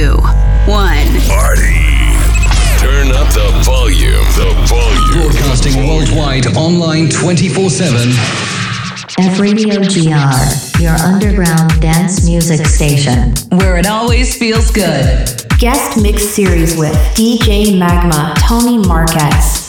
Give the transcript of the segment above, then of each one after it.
two, one. Party. Turn up the volume. The volume. Broadcasting worldwide, online 24 7. F Radio GR, your underground dance music station. Where it always feels good. Guest mix series with DJ Magma, Tony Marquez.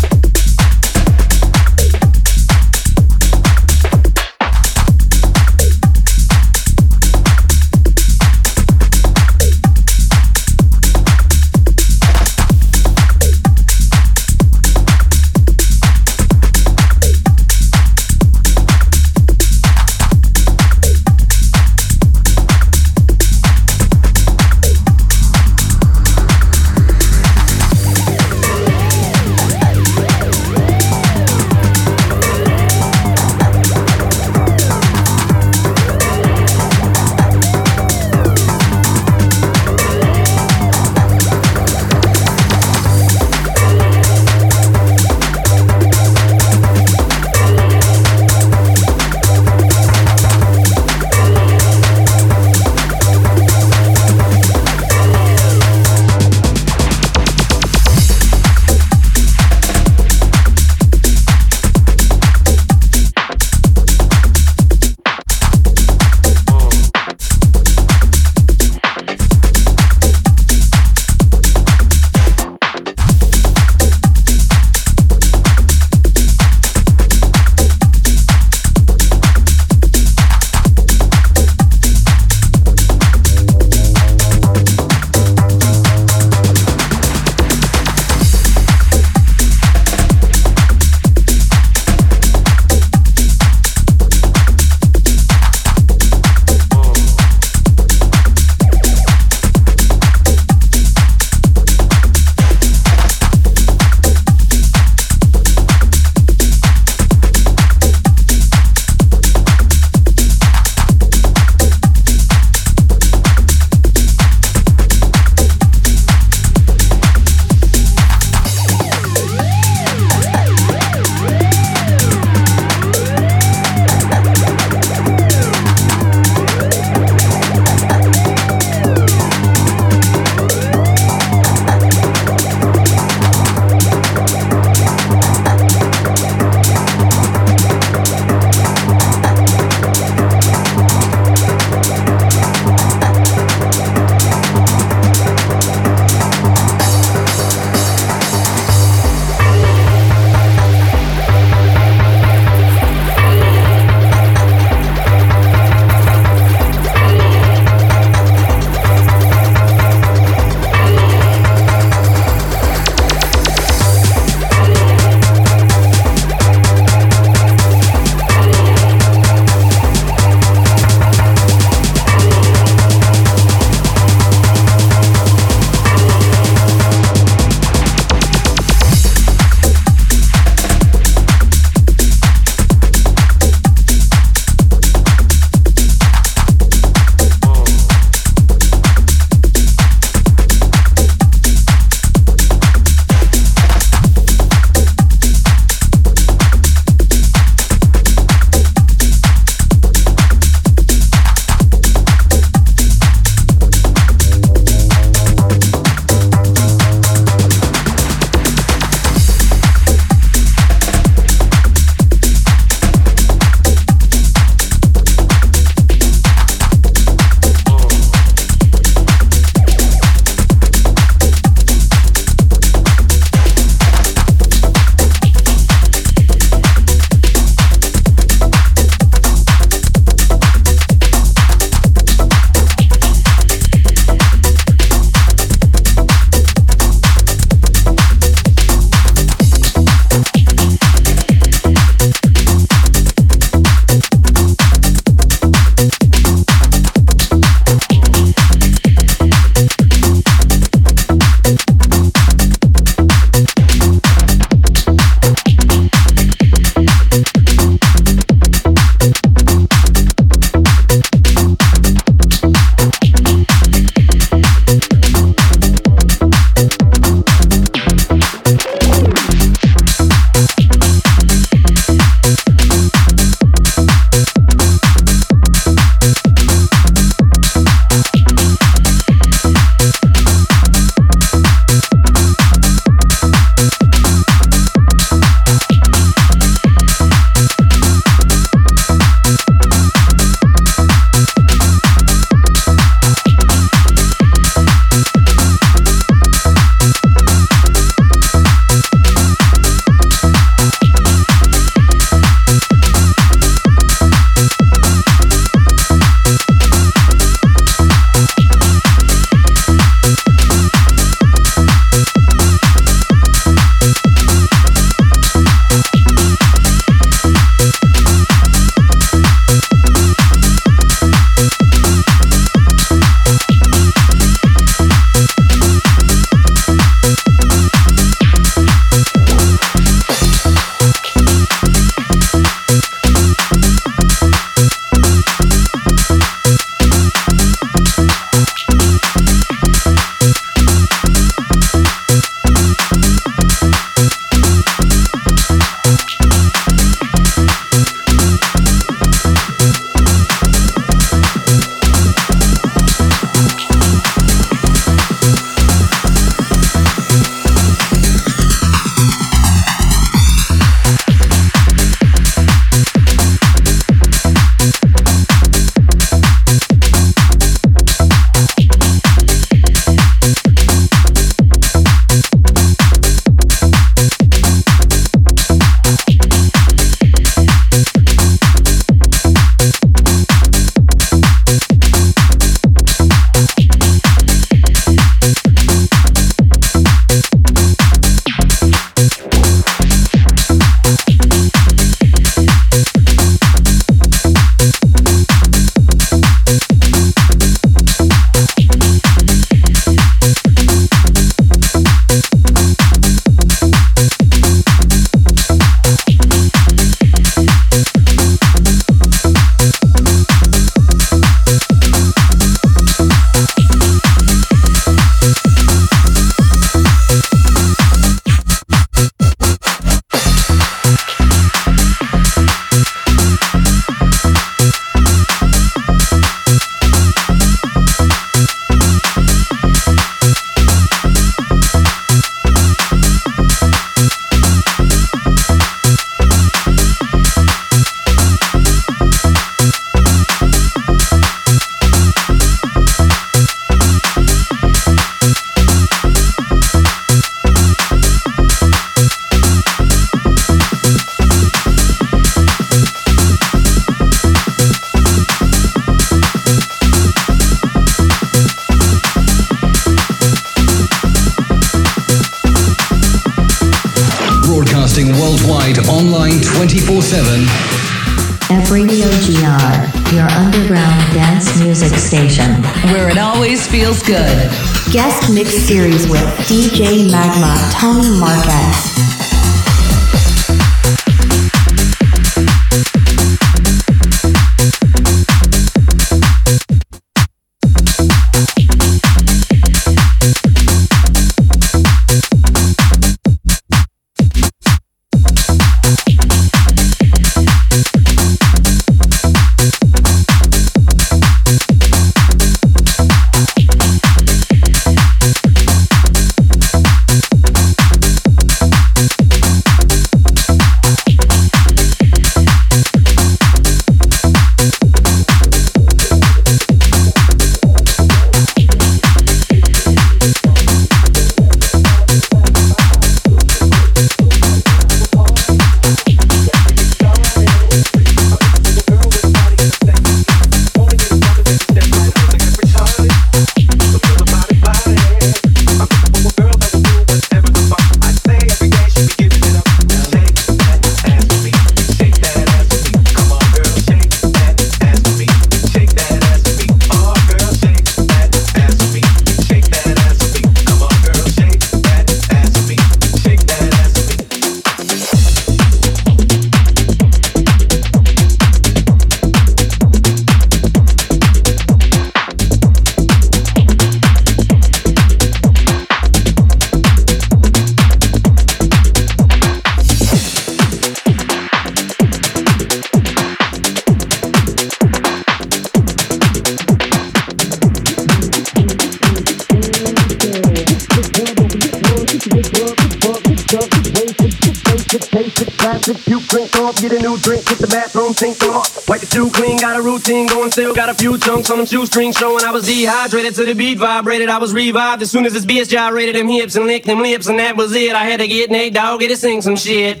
Strung from a shoestring showing I was dehydrated to the beat vibrated. I was revived as soon as this bitch gyrated them hips and licked them lips, and that was it. I had to get Nate Dogg to sing some shit.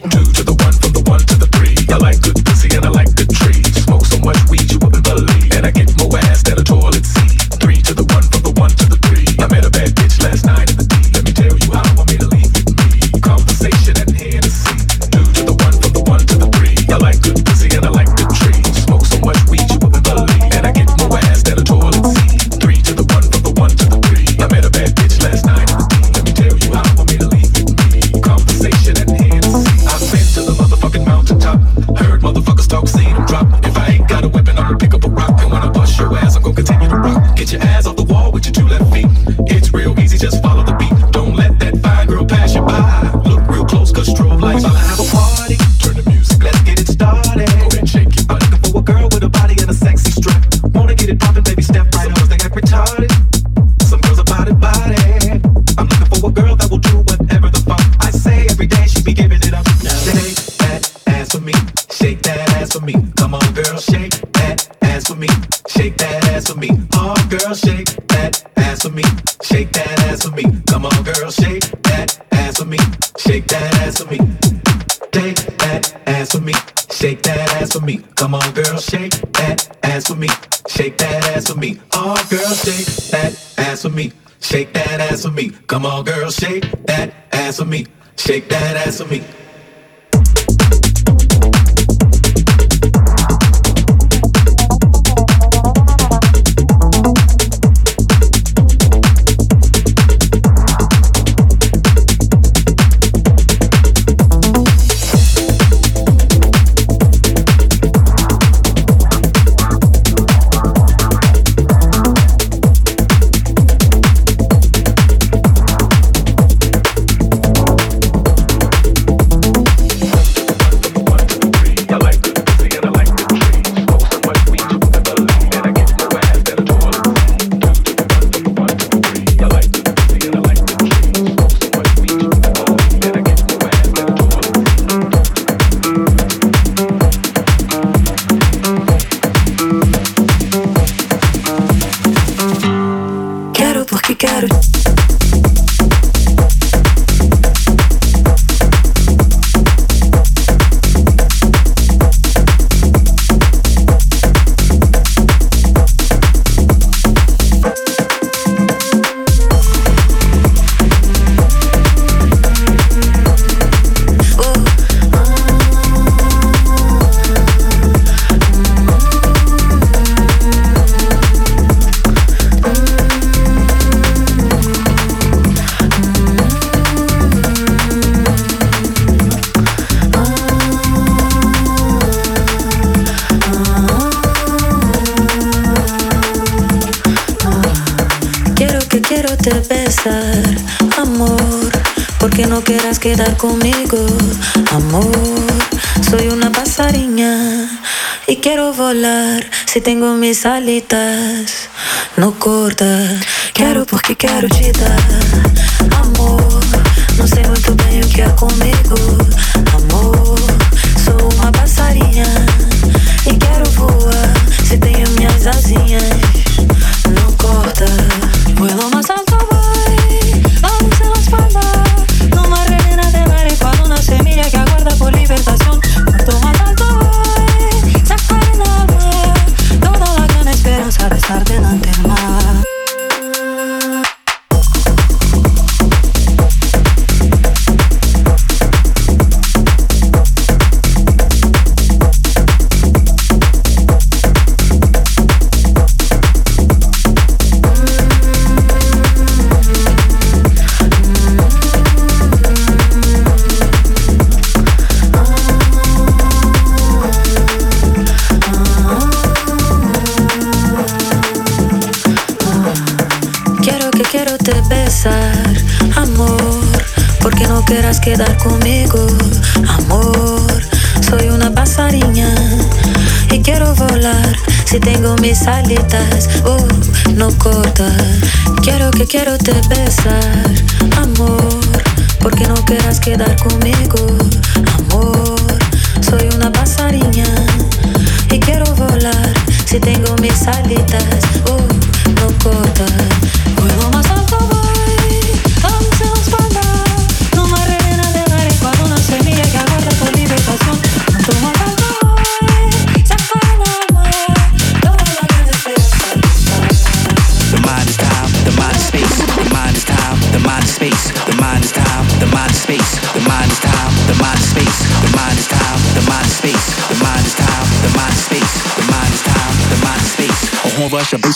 mis alitas.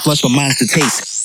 flush my minds to taste.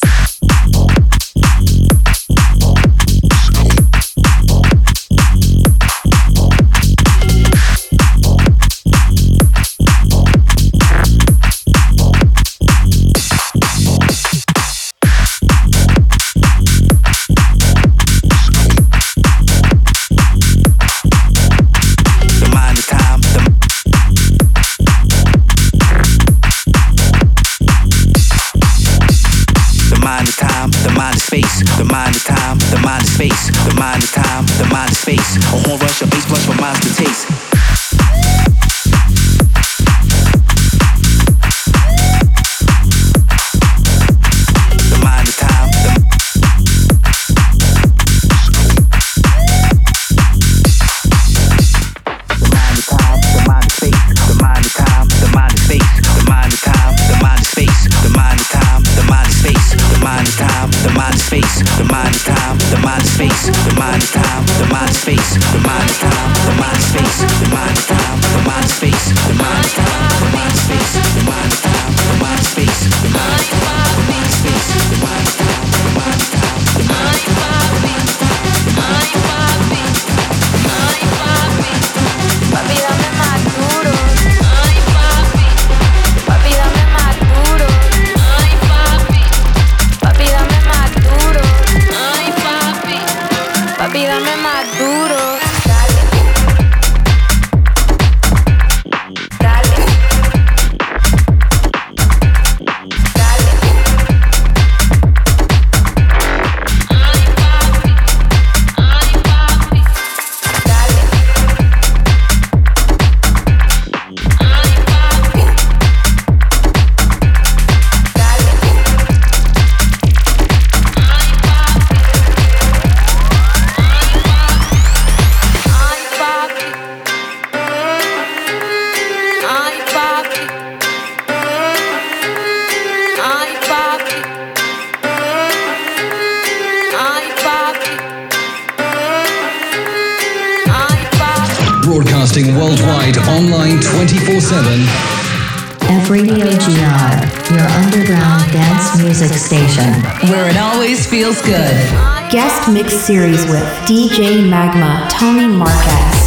broadcasting worldwide online 24 7. F Radio GR, your underground dance music station. Where it always feels good. Guest mix series with DJ Magma, Tony Marquez.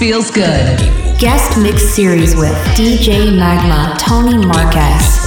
Feels good. Guest mix series with DJ Magma, Tony Marquez.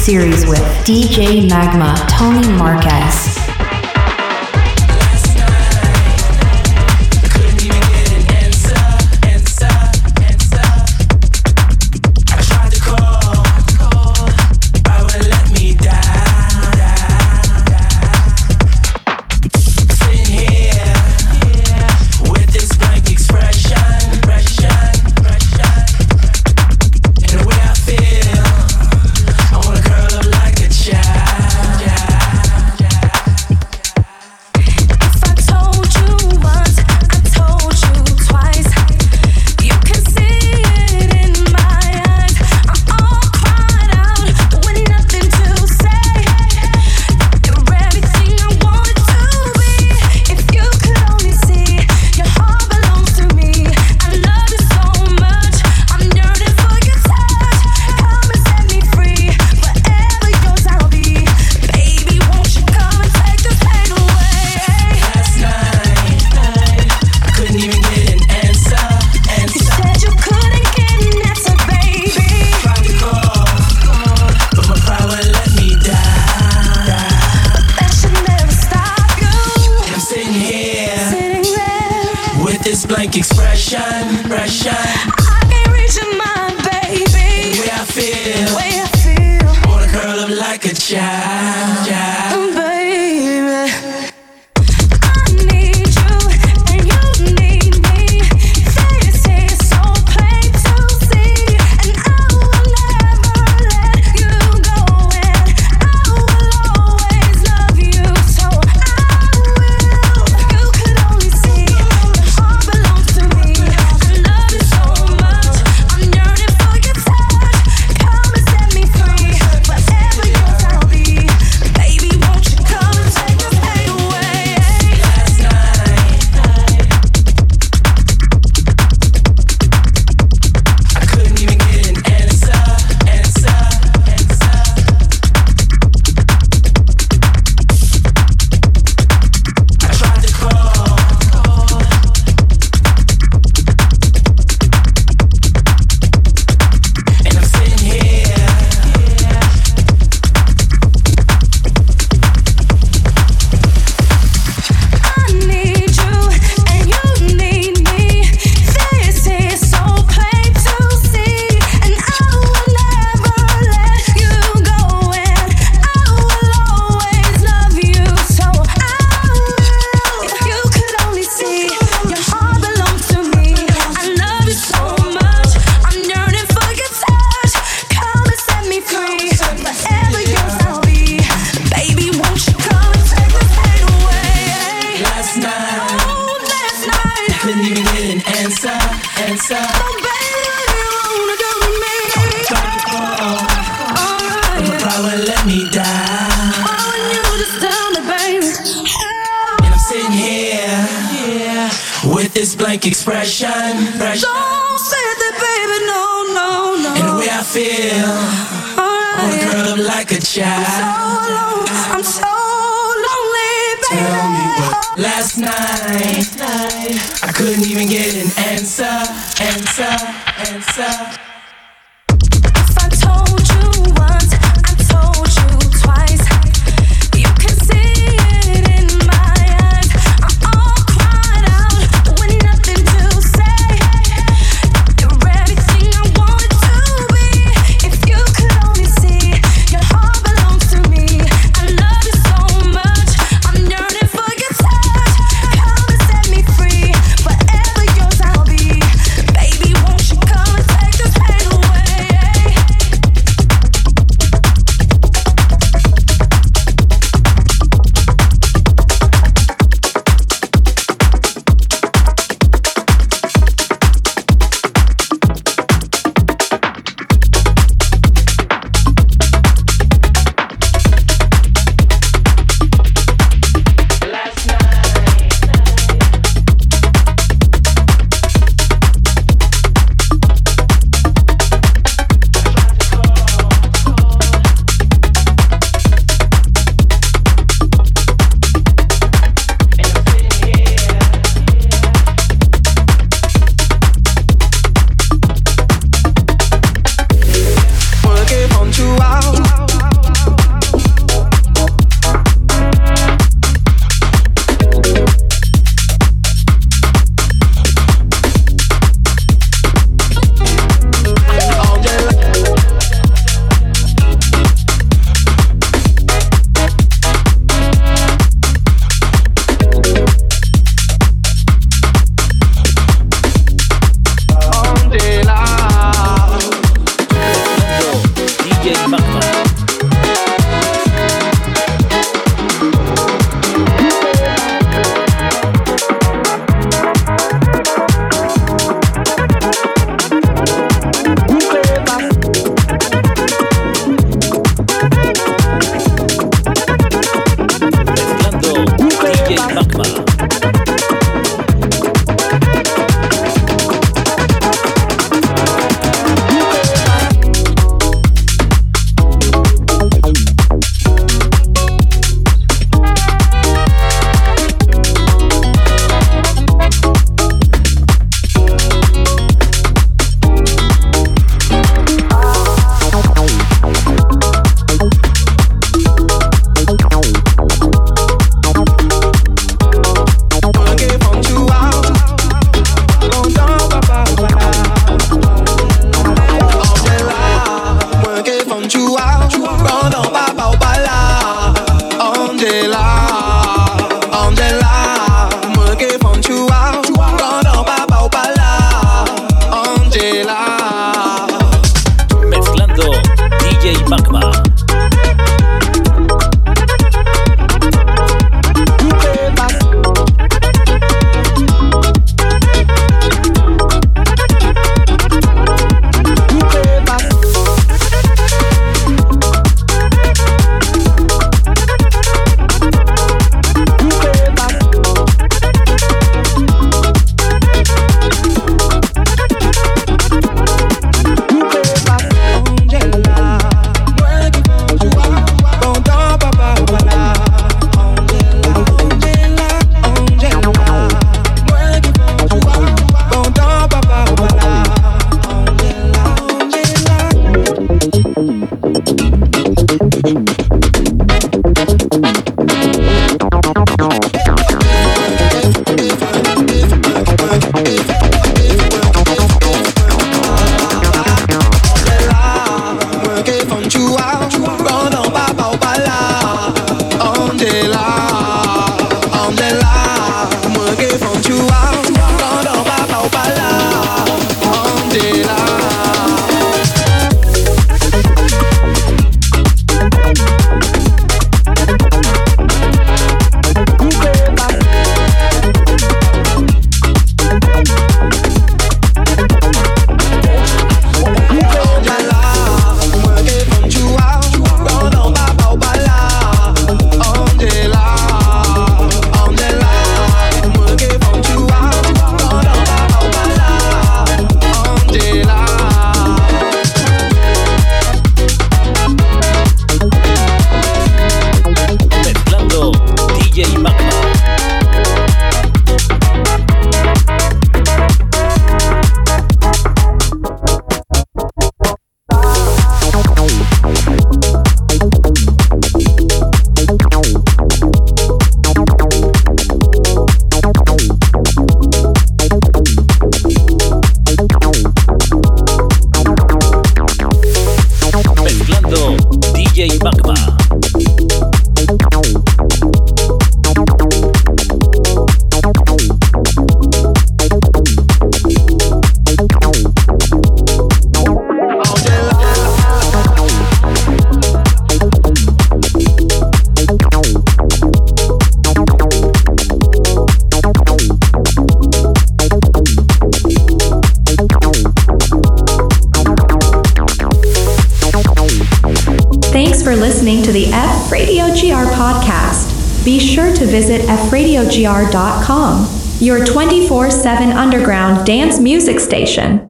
Series with DJ Magma, Tony Marquez.